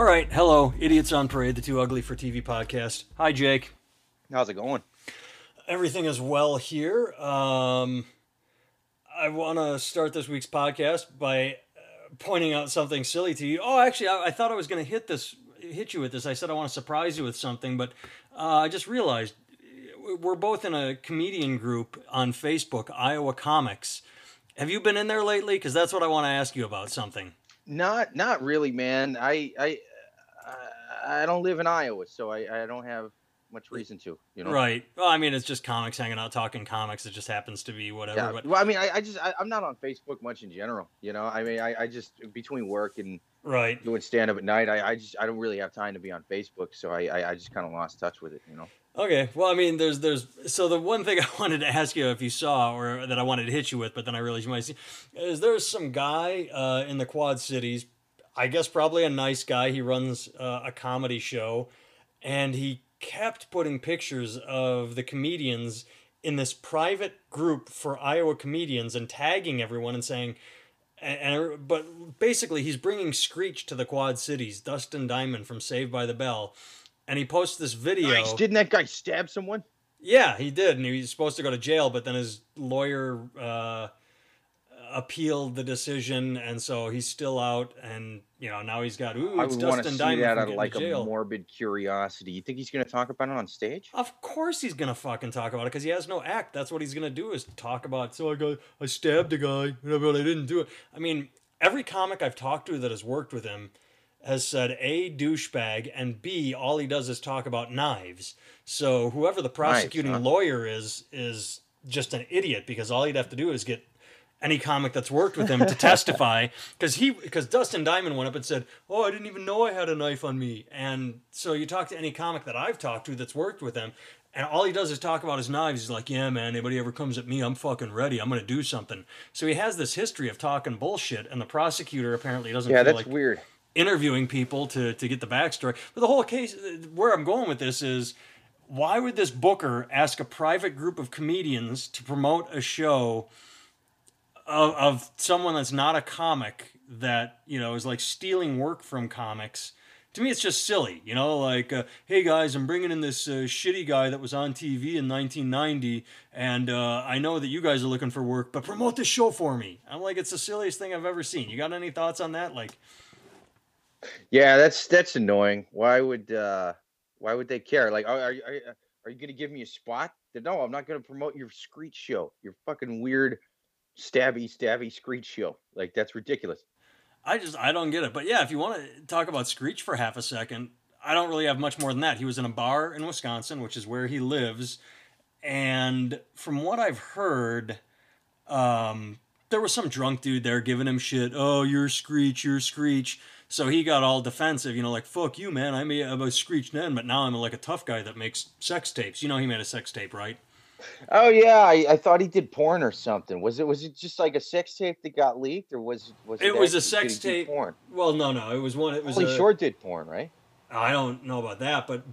All right, hello, Idiots on Parade, the Too Ugly for TV podcast. Hi, Jake. How's it going? Everything is well here. Um, I want to start this week's podcast by uh, pointing out something silly to you. Oh, actually, I, I thought I was going to hit this, hit you with this. I said I want to surprise you with something, but uh, I just realized we're both in a comedian group on Facebook, Iowa Comics. Have you been in there lately? Because that's what I want to ask you about something. Not, not really, man. I, I, I don't live in Iowa, so I, I don't have much reason to, you know. Right. Well, I mean, it's just comics hanging out, talking comics. It just happens to be whatever. Yeah. But Well, I mean, I, I just, I, I'm not on Facebook much in general. You know, I mean, I, I just between work and right. doing stand up at night, I, I just, I don't really have time to be on Facebook, so I, I, I just kind of lost touch with it. You know. Okay. Well, I mean, there's there's so the one thing I wanted to ask you if you saw or that I wanted to hit you with, but then I realized you might see is there's some guy uh, in the Quad Cities. I guess probably a nice guy. He runs uh, a comedy show, and he kept putting pictures of the comedians in this private group for Iowa comedians and tagging everyone and saying. And, but basically, he's bringing Screech to the Quad Cities. Dustin Diamond from Saved by the Bell, and he posts this video. Nice. Didn't that guy stab someone? Yeah, he did, and he was supposed to go to jail, but then his lawyer uh, appealed the decision, and so he's still out. And you know now he's got ooh, I it's would want to see Diamond that out of like a morbid curiosity. You think he's going to talk about it on stage? Of course he's gonna fucking talk about it because he has no act. That's what he's gonna do is talk about. So I got I stabbed a guy, but I didn't do it. I mean, every comic I've talked to that has worked with him has said a douchebag and b all he does is talk about knives. So whoever the prosecuting huh? lawyer is is just an idiot because all he'd have to do is get any comic that's worked with him to testify because he because Dustin Diamond went up and said, "Oh, I didn't even know I had a knife on me." And so you talk to any comic that I've talked to that's worked with him, and all he does is talk about his knives. He's like, "Yeah, man, anybody ever comes at me, I'm fucking ready. I'm gonna do something." So he has this history of talking bullshit, and the prosecutor apparently doesn't Yeah, that's like weird. interviewing people to to get the backstory. But the whole case, where I'm going with this is, why would this booker ask a private group of comedians to promote a show of, of someone that's not a comic that you know is like stealing work from comics? To me, it's just silly, you know. Like, uh, hey guys, I'm bringing in this uh, shitty guy that was on TV in 1990, and uh, I know that you guys are looking for work, but promote this show for me. I'm like, it's the silliest thing I've ever seen. You got any thoughts on that? Like, Yeah, that's that's annoying. Why would uh why would they care? Like, are are, are, are you to give me a spot? No, I'm not to promote your Screech show. Your fucking weird stabby stabby Screech show. Like that's ridiculous. I just I don't get it. But yeah, if you want to talk about Screech for half a second, I don't really have much more than that. He was in a bar in Wisconsin, which is where he lives, and from what I've heard, um, there was some drunk dude there giving him shit. Oh, you're Screech, you're Screech. So he got all defensive, you know, like fuck you, man. I may have a Screech then, but now I'm like a tough guy that makes sex tapes. You know, he made a sex tape, right? Oh yeah, I, I thought he did porn or something. Was it was it just like a sex tape that got leaked, or was was It It was a sex tape. Porn. Well, no, no, it was one. It was Only a, Short did porn, right? I don't know about that, but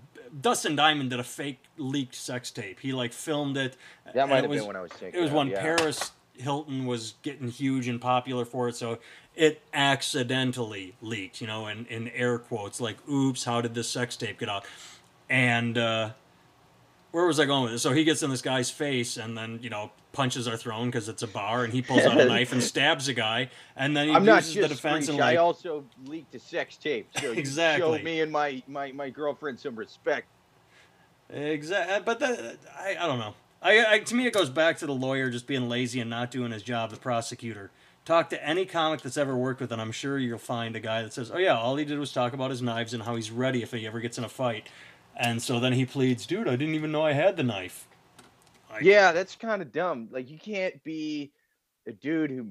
Dustin Diamond did a fake leaked sex tape. He like filmed it. That might it have was- been when I was thinking. It was when yeah. Paris Hilton was getting huge and popular for it, so it accidentally leaked, you know, in, in air quotes, like, oops, how did this sex tape get out? And uh, where was I going with it? So he gets in this guy's face, and then, you know, punches are thrown because it's a bar, and he pulls out a knife and stabs a guy, and then he I'm uses the defense and I also leaked a sex tape. So Exactly. show me and my, my, my girlfriend some respect. Exactly, uh, but that, I, I don't know. I, I to me it goes back to the lawyer just being lazy and not doing his job. The prosecutor. Talk to any comic that's ever worked with, and I'm sure you'll find a guy that says, "Oh yeah, all he did was talk about his knives and how he's ready if he ever gets in a fight." And so then he pleads, "Dude, I didn't even know I had the knife." Like- Yeah, that's kind of dumb. Like you can't be a dude who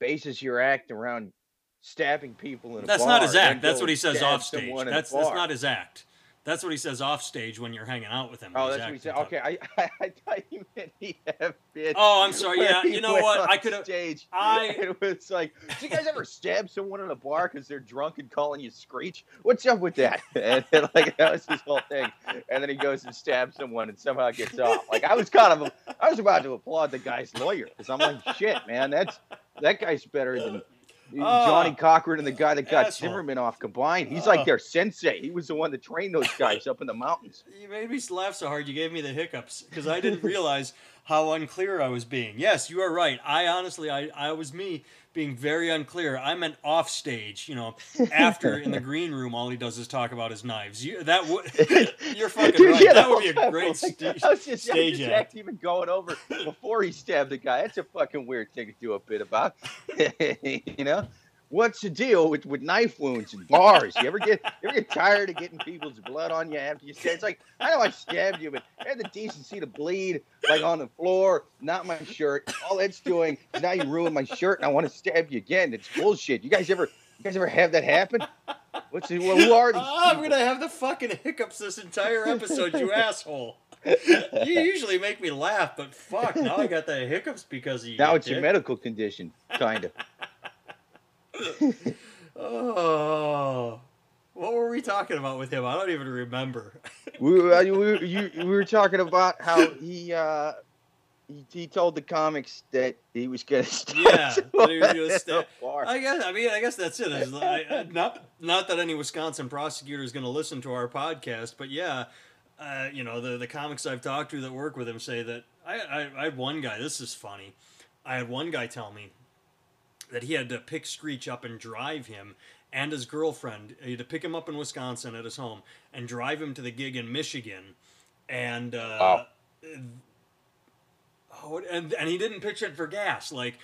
bases your act around stabbing people in a That's bar. not his act. That's what he says stab off stage. someone in a That's that's not his act. That's what he says off stage when you're hanging out with him. Oh, that's what he said. Okay, I, I, I thought you meant he had bit. Oh, I'm sorry. Yeah, you know what? I could've- Stage. I- It was like, do you guys ever stab someone in a bar because they're drunk and calling you screech? What's up with that? And then, like that was his whole thing. And then he goes and stabs someone and somehow gets off. Like I was kind of, I was about to applaud the guy's lawyer because I'm like, shit, man, that's that guy's better than Ah. Johnnie Cochran and the guy that got asshole. Zimmerman off combined. He's Oh. like ah. their sensei. He was the one that trained those guys up in the mountains. You made me laugh so hard you gave me the hiccups because I didn't realize how unclear I was being. Yes, you are right. I honestly, I, I was me being very unclear. I meant off stage. You know, after in the green room, all he does is talk about his knives. You that would you're fucking Dude, right. yeah, that would be a great oh like, sta- I was just, I stage just act. act even going over before he stabbed the guy. That's a fucking weird thing to do a bit about. you know? What's the deal with, with knife wounds and bars? You ever get you ever get tired of getting people's blood on you after you stab? It's like I know I stabbed you, but I had the decency to bleed like on the floor, not my shirt. All that's doing is now you ruined my shirt, and I want to stab you again. It's bullshit. You guys ever you guys ever have that happen? What's the, well, who are these? Ah, I'm gonna have the fucking hiccups this entire episode, you asshole. You usually make me laugh, but fuck, now I got the hiccups because of you. Now it's dick. medical condition, kind of. Oh, what were we talking about with him? I don't even remember. we, were- uh, we, were- you, we were talking about how he, uh, he he told the comics that he was gonna stab Yeah, that he was in a. I guess. I mean, I guess that's it. I, I, not not that any Wisconsin prosecutor is going to listen to our podcast, but yeah, uh, you know, the the comics I've talked to that work with him say that I, I I had one guy. This is funny. I had one guy tell me that he had to pick Screech up and drive him and his girlfriend. He had to pick him up in Wisconsin at his home and drive him to the gig in Michigan, and uh, Wow. oh, and and he didn't pitch it for gas. Like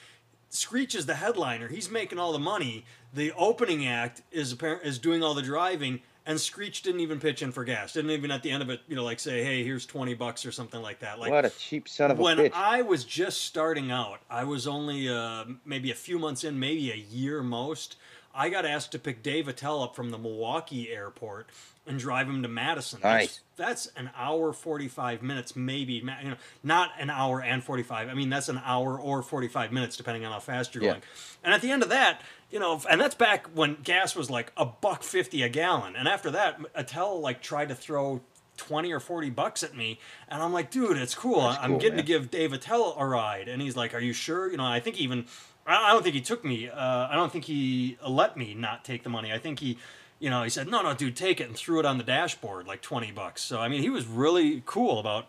Screech is the headliner; he's making all the money. The opening act is apparent is doing all the driving. And Screech didn't even pitch in for gas. Didn't even at the end of it, you know, like say, "Hey, here's twenty bucks" or something like that. Like what a cheap son of a when bitch! I was just starting out, I was only uh, maybe a few months in, maybe a year most. I got asked to pick Dave Attell up from the Milwaukee airport and drive him to Madison. Nice. That's, that's an hour forty five minutes, maybe. You know, not an hour and forty five. I mean, that's an hour or forty five minutes, depending on how fast you're Yeah. going. And at the end of that, you know, and that's back when gas was like a buck fifty a gallon. And after that, Attell like tried to throw. 20 or 40 bucks at me and i'm like dude it's cool That's i'm cool, getting man. to give Dave Attell a ride, and he's like, "Are you sure?" You know, I think even, I I don't think he took me. Uh, I don't think he let me not take the money. I think he, you know, he said, "No, no, dude, take it," and threw it on the dashboard like twenty bucks. So I mean, he was really cool about.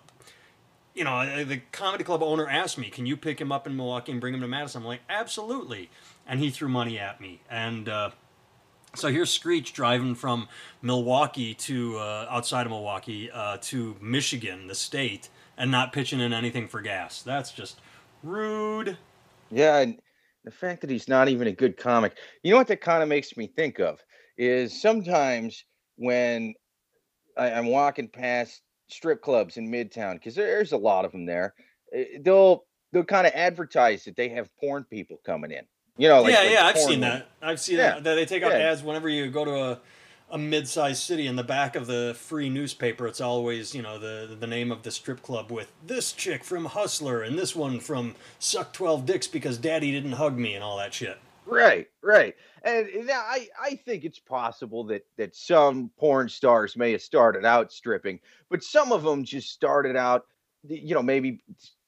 You know, uh, the comedy club owner asked me, "Can you pick him up in Milwaukee and bring him to Madison?" I'm like, "Absolutely," and he threw money at me, and. Uh, so here's Screech driving from Milwaukee to uh, outside of Milwaukee uh, to Michigan, the state, and not pitching in anything for gas. That's just rude. Yeah, and the fact that he's not even a good comic. You know what that kind of makes me think of is sometimes when I, I'm walking past strip clubs in Midtown, because there's a lot of them there, eh, they'll they'll kind of advertise that they have porn people coming in. You know, like, yeah, like yeah, I've seen women. that. I've seen Yeah, that. that. They take out yeah. ads whenever you go to a a mid-sized city. In the back of the free newspaper, it's always you know the the name of the strip club with this chick from Hustler and this one from Suck Twelve Dicks because Daddy didn't hug me and all that shit. Right, right. And and I, I think it's possible that that some porn stars may have started out stripping, but some of them just started out, you know, maybe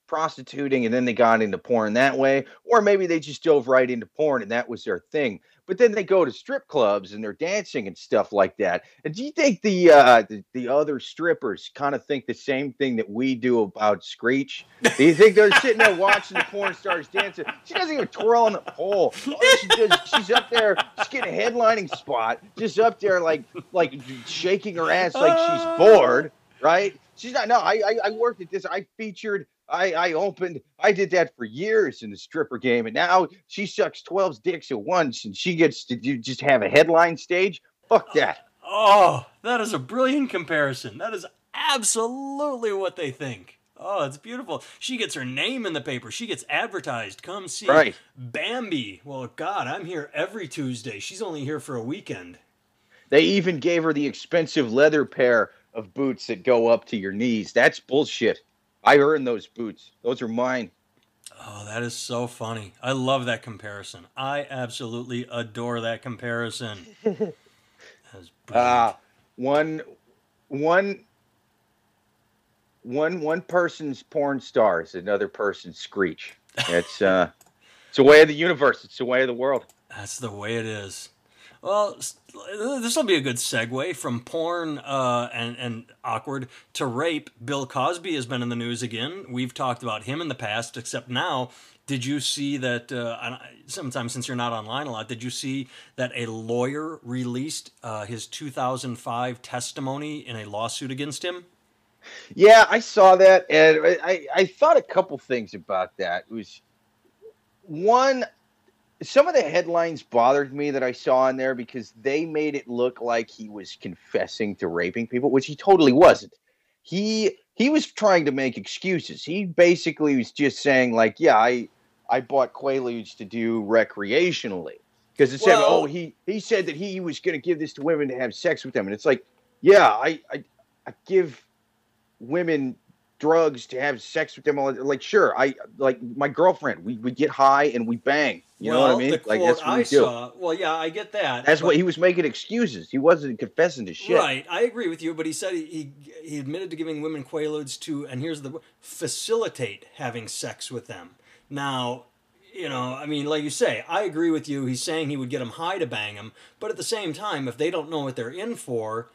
prostituting and then they got into porn that way, or maybe they just dove right into porn and that was their thing. But then they go to strip clubs and they're dancing and stuff like that. And do you think the uh the, the other strippers kind of think the same thing that we do about Screech? Do you think they're sitting there watching the porn stars dancing? She doesn't even twirl on the pole. She does, she's up there, she's getting a headlining spot, just up there like like shaking her ass like she's bored, right? She's not. No, I I, I worked at this. I featured. I I opened. I did that for years in the stripper game, and now she sucks 12 dicks at once, and she gets to do, just have a headline stage. Fuck that. Oh, that is a brilliant comparison. That is absolutely what they think. Oh, it's beautiful. She gets her name in the paper. She gets advertised. Come see Right. Bambi. Well, God, I'm here every Tuesday. She's only here for a weekend. They even gave her the expensive leather pair of boots that go up to your knees. That's bullshit. I earned those boots. Those are mine. Oh, that is so funny. I love that comparison. I absolutely adore that comparison. That's brilliant. Uh one one one one person's porn star is another person's screech. It's uh it's the way of the universe. It's the way of the world. That's the way it is. Well, this will be a good segue from porn uh, and and awkward to rape. Bill Cosby has been in the news again. We've talked about him in the past, except now. Did you see that? Uh, sometimes since you're not online a lot, did you see that a lawyer released uh, his 2005 testimony in a lawsuit against him? Yeah, I saw that, and I, I thought a couple things about that. It was one, some of the headlines bothered me that I saw in there because they made it look like he was confessing to raping people, which he totally wasn't. He he was trying to make excuses. He basically was just saying like, "Yeah, I I bought Quaaludes to do recreationally." Because it said, oh, well, "Oh, he he said that he was going to give this to women to have sex with them," and it's like, "Yeah, I I, I give women drugs to have sex with them. Like, sure, I like my girlfriend. We, we get high and we bang. You well, know what I mean? The like that's what I saw. Well, yeah, I get that. That's what he was making excuses. He wasn't confessing to shit. Right, I agree with you. But he said he he, he admitted to giving women quaaludes to, and here's the facilitate having sex with them. Now, you know, I mean, like you say, I agree with you. He's saying he would get them high to bang them, but at the same time, if they don't know what they're in for,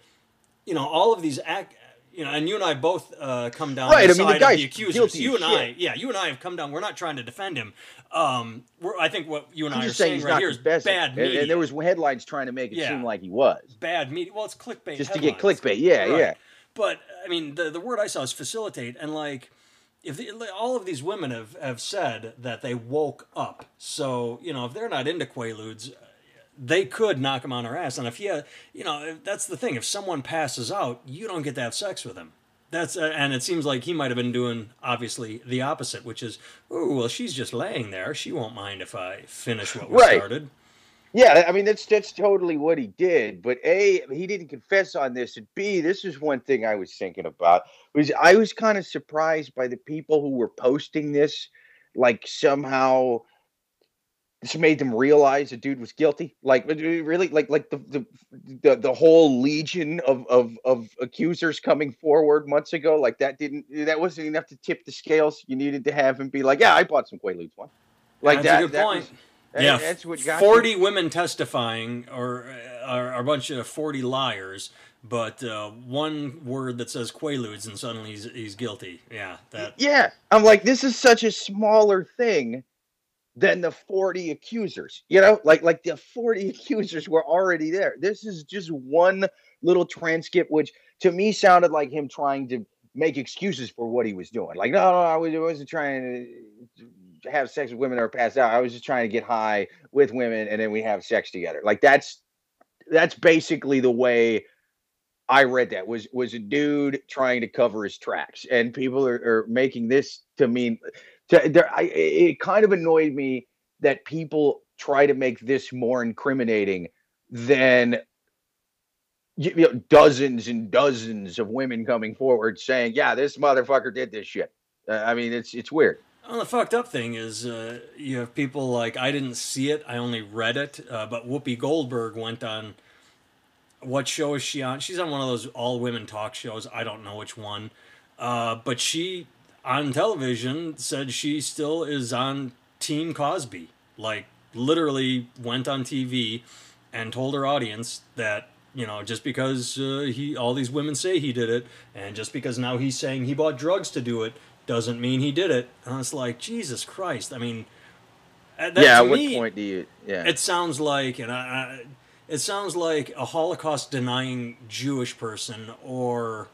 you know, all of these act you know, and you and I both uh, come down right. The I mean, the guy's the accusers. You and. I, yeah, you and I have come down. We're not trying to defend him. Um, I think what you and I'm I are saying, saying right here is bad and, media. And, there was headlines trying to make it yeah. seem like he was bad media. Well, it's clickbait. Just headlines. to get clickbait. Yeah, right. yeah. But I mean, the the word I saw is facilitate, and like. If the, all of these women have, have said that they woke up, so you know if they're not into Quaaludes, they could knock him on her ass. And if you, you know, that's the thing. If someone passes out, you don't get to have sex with him. That's uh, and it seems like he might have been doing obviously the opposite, which is, oh well, she's just laying there. She won't mind if I finish what we right. started. Yeah, I mean that's that's totally what he did. But a, he didn't confess on this. And b, this is one thing I was thinking about. Was I was kind of surprised by the people who were posting this, like somehow this made them realize the dude was guilty. Like really, like like the the the, the whole legion of, of of accusers coming forward months ago. Like that didn't that wasn't enough to tip the scales. You needed to have him be like, yeah, I bought some Quaaludes one. Like that's that. A good that point. Was, that, yeah, that's what got forty you. women testifying, or uh, are, are a bunch of forty liars but uh, one word that says Quaaludes and suddenly he's, he's guilty. Yeah, that. Yeah, I'm like, this is such a smaller thing than the 40 accusers. You know, like like the 40 accusers were already there. This is just one little transcript, which to me sounded like him trying to make excuses for what he was doing. Like, no, no, I wasn't trying to have sex with women or pass out. I was just trying to get high with women and then we have sex together. Like that's that's basically the way I read that was was a dude trying to cover his tracks, and people are, are making this to mean there, I, it kind of annoyed me that people try to make this more incriminating than you know, dozens and dozens of women coming forward saying, "Yeah, this motherfucker did this shit." Uh, I mean, it's it's weird. Well, the fucked up thing is, uh, you have people like I didn't see it; I only read it. Uh, but Whoopi Goldberg went on. What show is she on? She's on one of those all women talk shows. I don't know which one, uh, but she on television said she still is on Team Cosby. Like, literally went on TV and told her audience that you know just because uh, he all these women say he did it and just because now he's saying he bought drugs to do it doesn't mean he did it. And it's like jesus christ. I mean uh, yeah at what me, point do you yeah. it sounds like and I, I, it sounds like a holocaust denying jewish person or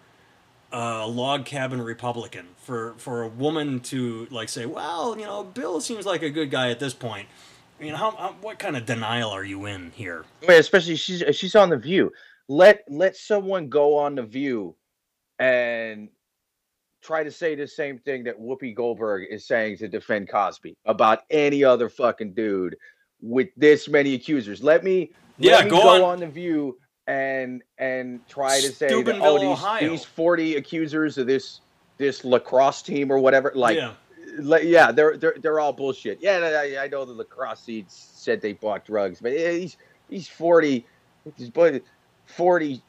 a log cabin Republican for for a woman to like say, well, you know, Bill seems like a good guy at this point. I mean, how, how what kind of denial are you in here? especially she's she's on the View. Let let someone go on the View and try to say the same thing that Whoopi Goldberg is saying to defend Cosby about any other fucking dude with this many accusers. Let me yeah, let me go, go on. on the View and and try to say that, oh these, these 40 accusers of this this lacrosse team or whatever like yeah, yeah they're they're they're all bullshit yeah I, I know the lacrosse seeds said they bought drugs but these these 40 these 40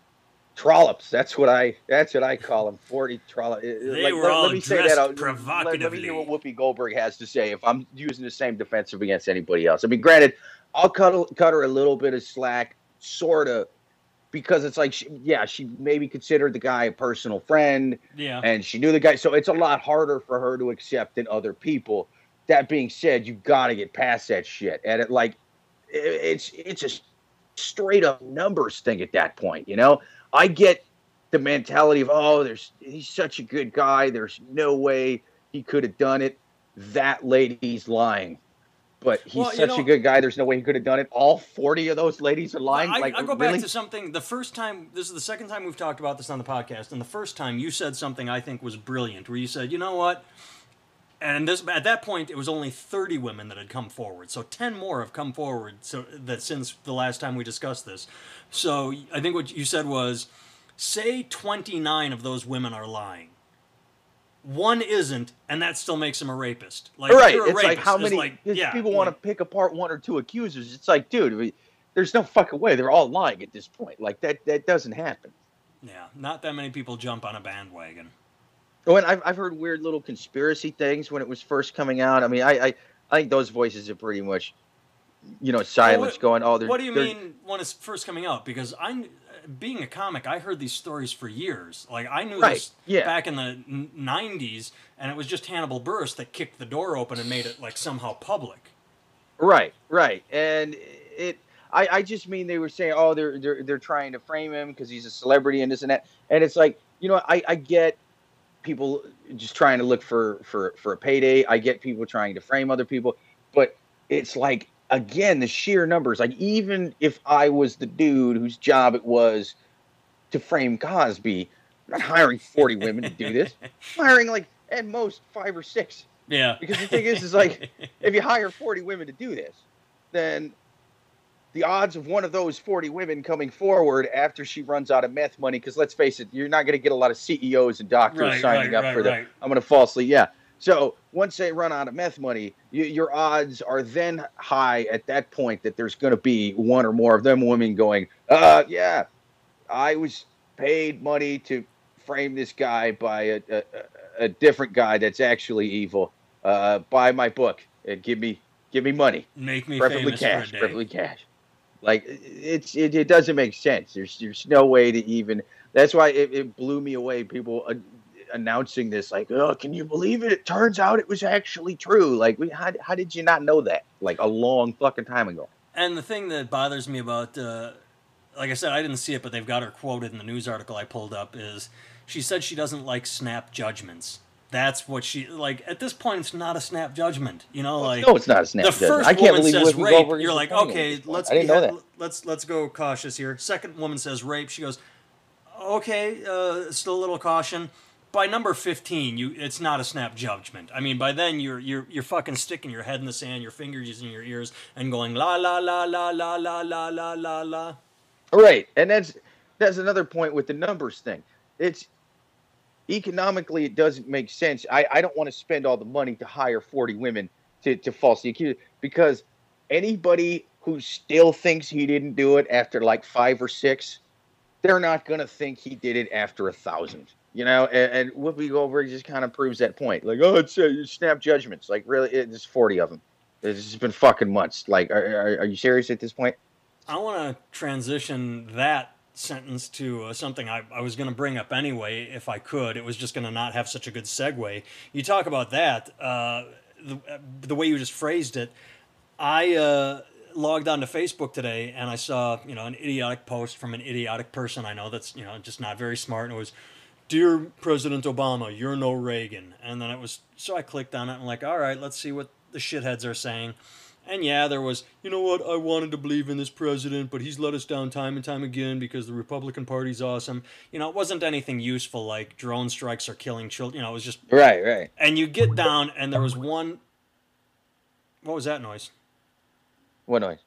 trollops. That's what I. That's what I call them. Forty trollops. Eh, eh, they like, were let, all let me say that. Out. Provocatively. Let, let me hear what Whoopi Goldberg has to say. If I'm using the same defensive against anybody else, I mean, granted, I'll cut cut her a little bit of slack, sort of, because it's like, she, yeah, she maybe considered the guy a personal friend, yeah, and she knew the guy, so it's a lot harder for her to accept than other people. That being said, you've got to get past that shit, and it like, it, it's it's a straight up numbers thing at that point, you know. I get the mentality of, oh, there's he's such a good guy. There's no way he could have done it. That lady's lying but he's well, such know, a good guy. There's no way he could have done it. All 40 of those ladies are lying. I, like, I go really? back to something. The first time, this is the second time we've talked about this on the podcast, and the first time you said something I think was brilliant, where you said, you know what? And this at that point, it was only 30 women that had come forward. So 10 more have come forward. So that since the last time we discussed this. So I think what you said was, say 29 of those women are lying one isn't, and that still makes him a rapist. Like, right? It's rapist. like how many like, yeah, people like, want to pick apart one or two accusers. It's like, dude, there's no fucking way. They're all lying at this point. Like that, that doesn't happen. Yeah, not that many people jump on a bandwagon. Oh, and I've, I've heard weird little conspiracy things when it was first coming out. I mean, I I, I think those voices are pretty much, you know, silence well, what, going. Oh, what do you mean when it's first coming out? Because I being a comic, I heard these stories for years. Like I knew right. this yeah. back in the '90s, and it was just Hannibal Buress that kicked the door open and made it like somehow public. Right, right, and it. I, I just mean they were saying, oh, they're they're they're trying to frame him because he's a celebrity and this and that, and it's like, you know, I I get people just trying to look for for for a payday. I get people trying to frame other people, but it's like again, the sheer numbers. Like even if I was the dude whose job it was to frame Cosby, I'm not hiring 40 women to do this. I'm hiring like at most five or six. Yeah. Because the thing is, is like if you hire 40 women to do this, then the odds of one of those 40 women coming forward after she runs out of meth money, because let's face it, you're not going to get a lot of CEOs and doctors right, signing right, up right, for that. I'm going to falsely, yeah. So once they run out of meth money, you, your odds are then high at that point that there's going to be one or more of them women going, uh, yeah, I was paid money to frame this guy by a, a, a different guy that's actually evil. Uh, buy my book and give me give me money. Make me preferably cash. Preferably cash. Like it's it, it doesn't make sense. There's there's no way to even. That's why it, it blew me away. People uh, announcing this like oh can you believe it it turns out it was actually true like we how, how did you not know that like a long fucking time ago and the thing that bothers me about uh, like i said i didn't see it but they've got her quoted in the news article i pulled up is she said she doesn't like snap judgments that's what she like. At this point, it's not a snap judgment. You know, like no, it's not a snap. The judgment. first I can't woman says rape. You're like, okay, let's be, let's let's go cautious here. Second woman says rape. She goes, okay, uh, still a little caution by number 15 you it's not a snap judgment. I mean by then you're you're you're fucking sticking your head in the sand your fingers in your ears and going la la la la la la la la la la. Right and that's that's another point with the numbers thing. It's economically it doesn't make sense. I i don't want to spend all the money to hire 40 women to to falsely accuse because anybody who still thinks he didn't do it after like five or six they're not going to think he did it after a thousand you know, and, and Whoopi Goldberg just kind of proves that point. Like, oh, it's uh, snap judgments. Like, really, it's forty of them. It's been fucking months. Like, are, are, are you serious at this point? I want to transition that sentence to uh, something I, I was going to bring up anyway, if I could. It was just going to not have such a good segue. You talk about that, uh, the, the way you just phrased it. I uh, logged onto Facebook today and I saw, you know, an idiotic post from an idiotic person I know that's, you know, just not very smart. And it was, dear President Obama, you're no Reagan. And then it was, so I clicked on it and like, all right, let's see what the shitheads are saying. And yeah, there was, you know what, I wanted to believe in this president, but he's let us down time and time again because the Republican Party's awesome. You know, it wasn't anything useful like drone strikes are killing children. You know, it was just. Right, right. And you get down, and there was one. What was that noise? What noise?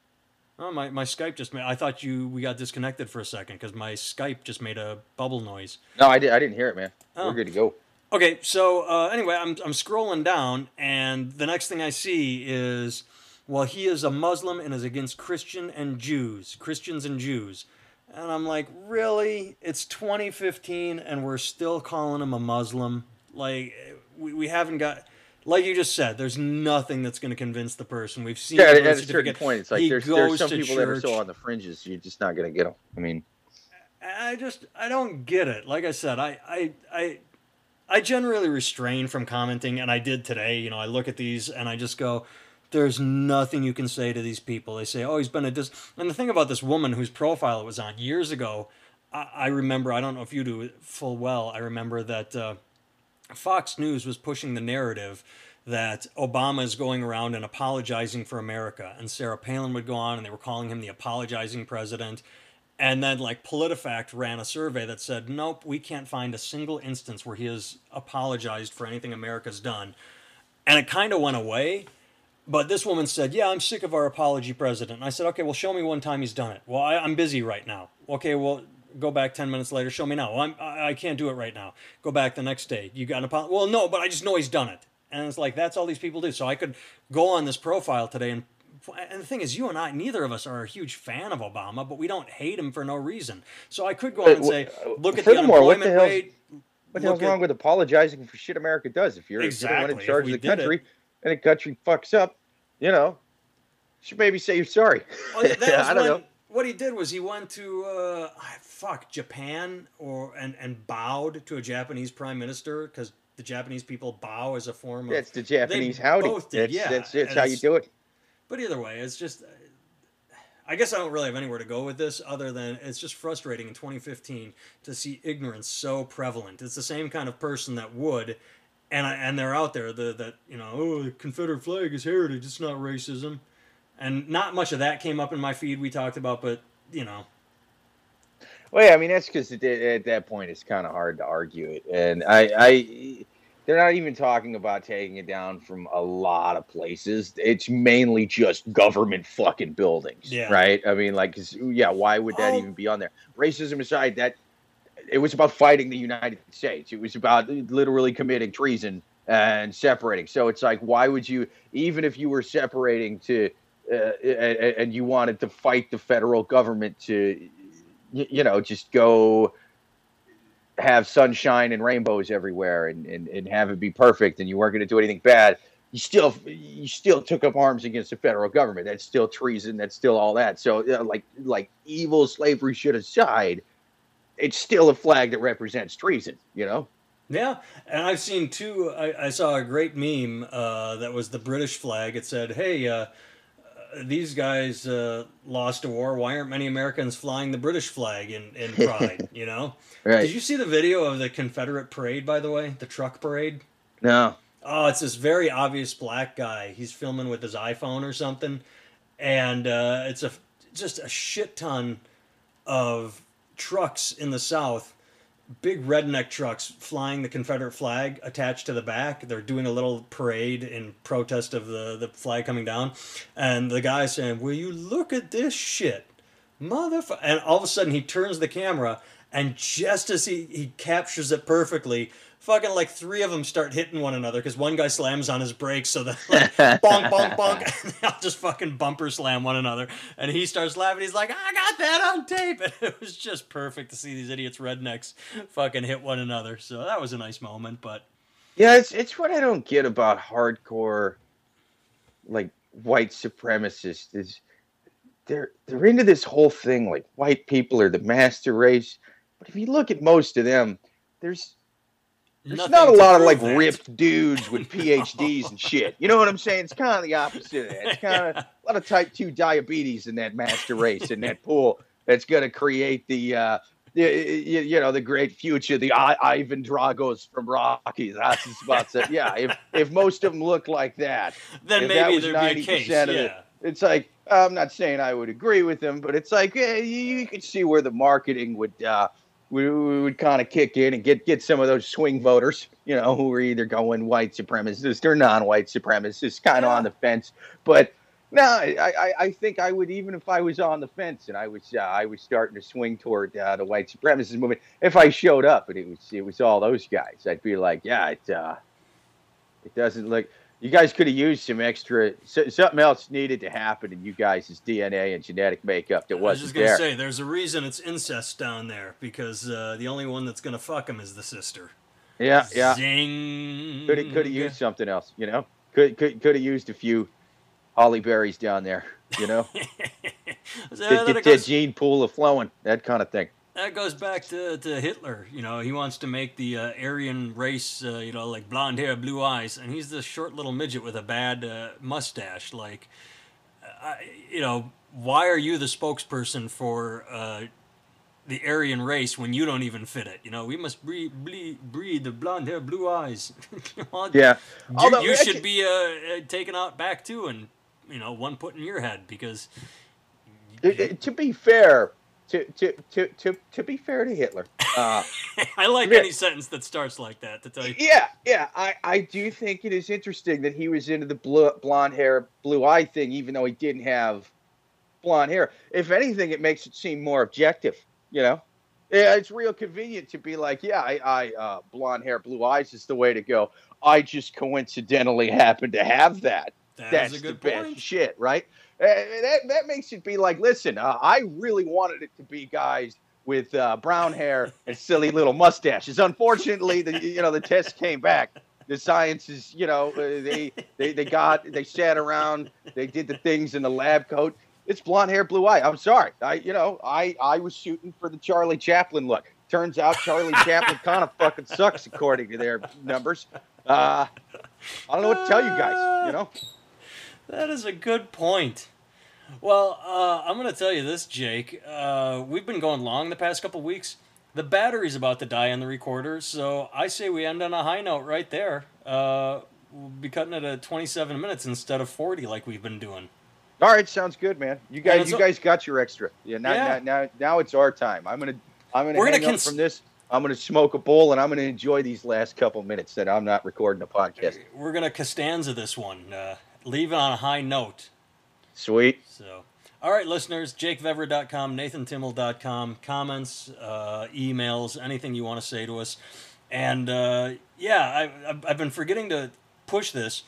Oh, my, my Skype just made. I thought you we got disconnected for a second because my Skype just made a bubble noise. No, I did. I didn't hear it, man. Oh. We're good to go. Okay, so uh, anyway, I'm I'm scrolling down, and the next thing I see is, well, he is a Muslim and is against Christian and Jews, Christians and Jews, And I'm like, really? It's 2015 and we're still calling him a Muslim? Like, we, we haven't got. Like you just said, there's nothing that's going to convince the person. We've seen Yeah, at a certain point, it's like He there's, there's some people that are so on the fringes, you're just not going to get them. I mean, I just I don't get it. Like I said, I I I I generally restrain from commenting, and I did today. You know, I look at these and I just go, "There's nothing you can say to these people." They say, "Oh, he's been a dis." And the thing about this woman whose profile it was on years ago, I, I remember. I don't know if you do it full well. I remember that uh, Fox News was pushing the narrative that Obama is going around and apologizing for America, and Sarah Palin would go on and they were calling him the apologizing president. And then, like, PolitiFact ran a survey that said, nope, we can't find a single instance where he has apologized for anything America's done. And it kind of went away. But this woman said, yeah, I'm sick of our apology president. And I said, okay, well, show me one time he's done it. Well, I, I'm busy right now. Okay, well, go back 10 minutes later, show me now. I'm, I, I can't do it right now. Go back the next day. You got an apology? Well, no, but I just know he's done it. And it's like, that's all these people do. So I could go on this profile today and and the thing is, you and I, neither of us are a huge fan of Obama, but we don't hate him for no reason. So I could go on and say, uh, look at the the unemployment hell's- rate. what the hell's wrong with apologizing for shit America does? If you're, you're the one Exactly, in charge of the did it- country and the country fucks up, you know, you should maybe say you're sorry. Well, was I don't when, know. What he did was he went to uh, fuck Japan or and and bowed to a Japanese prime minister because the Japanese people bow as a form of. That's the Japanese howdy. both did, that's, yeah, that's, that's how you do it. But either way, it's just. I guess I don't really have anywhere to go with this other than it's just frustrating in 2015 to see ignorance so prevalent. It's the same kind of person that would, and I, and they're out there the, that you know oh the Confederate flag is heritage, it's not racism, and not much of that came up in my feed we talked about, but you know Well, yeah, I mean that's because at, at that point it's kind of hard to argue it, and I, I, they're not even talking about taking it down from a lot of places. It's mainly just government fucking buildings, Yeah. right? I mean, like, yeah, why would that Oh. even be on there? Racism aside, that it was about fighting the United States. It was about literally committing treason and separating. So it's like, why would you, even if you were separating to, uh, and, you wanted to fight the federal government to, you know, just go have sunshine and rainbows everywhere and, and, and have it be perfect and you weren't going to do anything bad you still you still took up arms against the federal government that's still treason that's still all that so uh, like like evil slavery shit aside it's still a flag that represents treason you know Yeah, and I've seen two. I, I saw a great meme uh, that was the British flag. It said, "Hey, uh, these guys uh, lost a war. Why aren't many Americans flying the British flag in in pride?" you know. right Did you see the video of the Confederate parade? By the way, the truck parade. no Oh, it's this very obvious black guy. He's filming with his iPhone or something, and uh, it's a just a shit ton of trucks in the South, big redneck trucks flying the Confederate flag attached to the back. They're doing a little parade in protest of the the flag coming down, and the guy saying, "Will you look at this shit, motherfucker?" And all of a sudden, he turns the camera, and just as he he captures it perfectly. Fucking like three of them start hitting one another because one guy slams on his brakes, so that like bonk, bonk, bonk, and they all just fucking bumper slam one another. And he starts laughing. He's like, "I got that on tape." And it was just perfect to see these idiots rednecks fucking hit one another. So that was a nice moment. But Yeah, it's it's what I don't get about hardcore like white supremacists is they're they're into this whole thing like white people are the master race. But if you look at most of them, there's there's not a lot of like that. ripped dudes with PhDs and shit. You know what I'm saying? It's kind of the opposite of that. It's kind of a lot of type 2 diabetes in that master race in that pool that's going to create the uh you, you know the great future, the I, Ivan Dragos from Rocky. That's his about to, yeah. If if most of them look like that, Then that maybe was there'd be a case. 90% of it, Yeah. it's like I'm not saying I would agree with them, but it's like eh, you, you could see where the marketing would uh, we, we would kind of kick in and get get some of those swing voters, you know, who are either going white supremacists or non-white supremacists, kind of Yeah. on the fence. But no, I, I, I think I would even if I was on the fence and I was uh, I was starting to swing toward uh, the white supremacist movement. If I showed up and it was it was all those guys, I'd be like, yeah, it uh, it doesn't look. You guys could have used some extra so, something else needed to happen in you guys' DNA and genetic makeup that wasn't there. I was just gonna there. say, there's a reason it's incest down there because uh, the only one that's gonna fuck him is the sister. yeah, yeah. Zing. Could have could have used something else. You know, could could could have used a few Halle Berrys down there. You know, So get, that, get that goes, gene pool of flowing, that kind of thing. That goes back to, to Hitler. You know, he wants to make the uh, Aryan race, uh, you know, like blonde hair, blue eyes, and he's this short little midget with a bad uh, mustache. Like, I, you know, why are you the spokesperson for uh, the Aryan race when you don't even fit it? You know, we must breed, breed, breed the blonde hair, blue eyes. Yeah. you, Although, you actually- should be uh, uh, taken out back too, and you know, one put in your head because It- it- to be fair, to to to to to be fair to Hitler. Uh, I like Yeah. any sentence that starts like that. To tell you, yeah, yeah. I I do think it is interesting that he was into the blue, blonde hair, blue eye thing, even though he didn't have blonde hair. If anything, it makes it seem more objective. You know, yeah, it's real convenient to be like, yeah, I, I uh, blonde hair, blue eyes is the way to go. I just coincidentally happen to have that. that That's is a good the best point. shit, right? Uh, that that makes it be like, listen, uh, I really wanted it to be guys with uh, brown hair and silly little mustaches. Unfortunately, the you know the test came back. The science is, you know, uh, they they they got they sat around, they did the things in the lab coat. It's blonde hair, blue eye. I'm sorry, I you know I I was shooting for the Charlie Chaplin look. Turns out Charlie Chaplin kind of fucking sucks according to their numbers. Uh, I don't know what to tell you guys. You know. That is a good point. Well, uh, I'm going to tell you this, Jake. Uh, we've been going long the past couple weeks. The battery's about to die on the recorder, so I say we end on a high note right there. Uh, we'll be cutting it at 27 minutes instead of 40 like we've been doing. All right, sounds good, man. You guys, you guys got your extra. Yeah, now, Yeah. now, now, now it's our time. I'm gonna, I'm gonna We're hang gonna cons- from this. I'm gonna smoke a bowl, and I'm gonna enjoy these last couple minutes that I'm not recording a podcast. We're going to Costanza this one. Uh, leave it on a high note. Sweet. So, all right, listeners, jakevever.com, nathantimmel.com, comments, uh, emails, anything you want to say to us. And uh, yeah, I, I've, I've been forgetting to push this.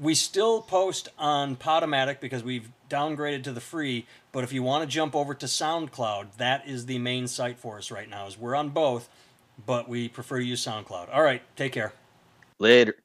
We still post on Podomatic because we've downgraded to the free. But if you want to jump over to SoundCloud, that is the main site for us right now. Is we're on both, but we prefer to use SoundCloud. All right, take care. Later.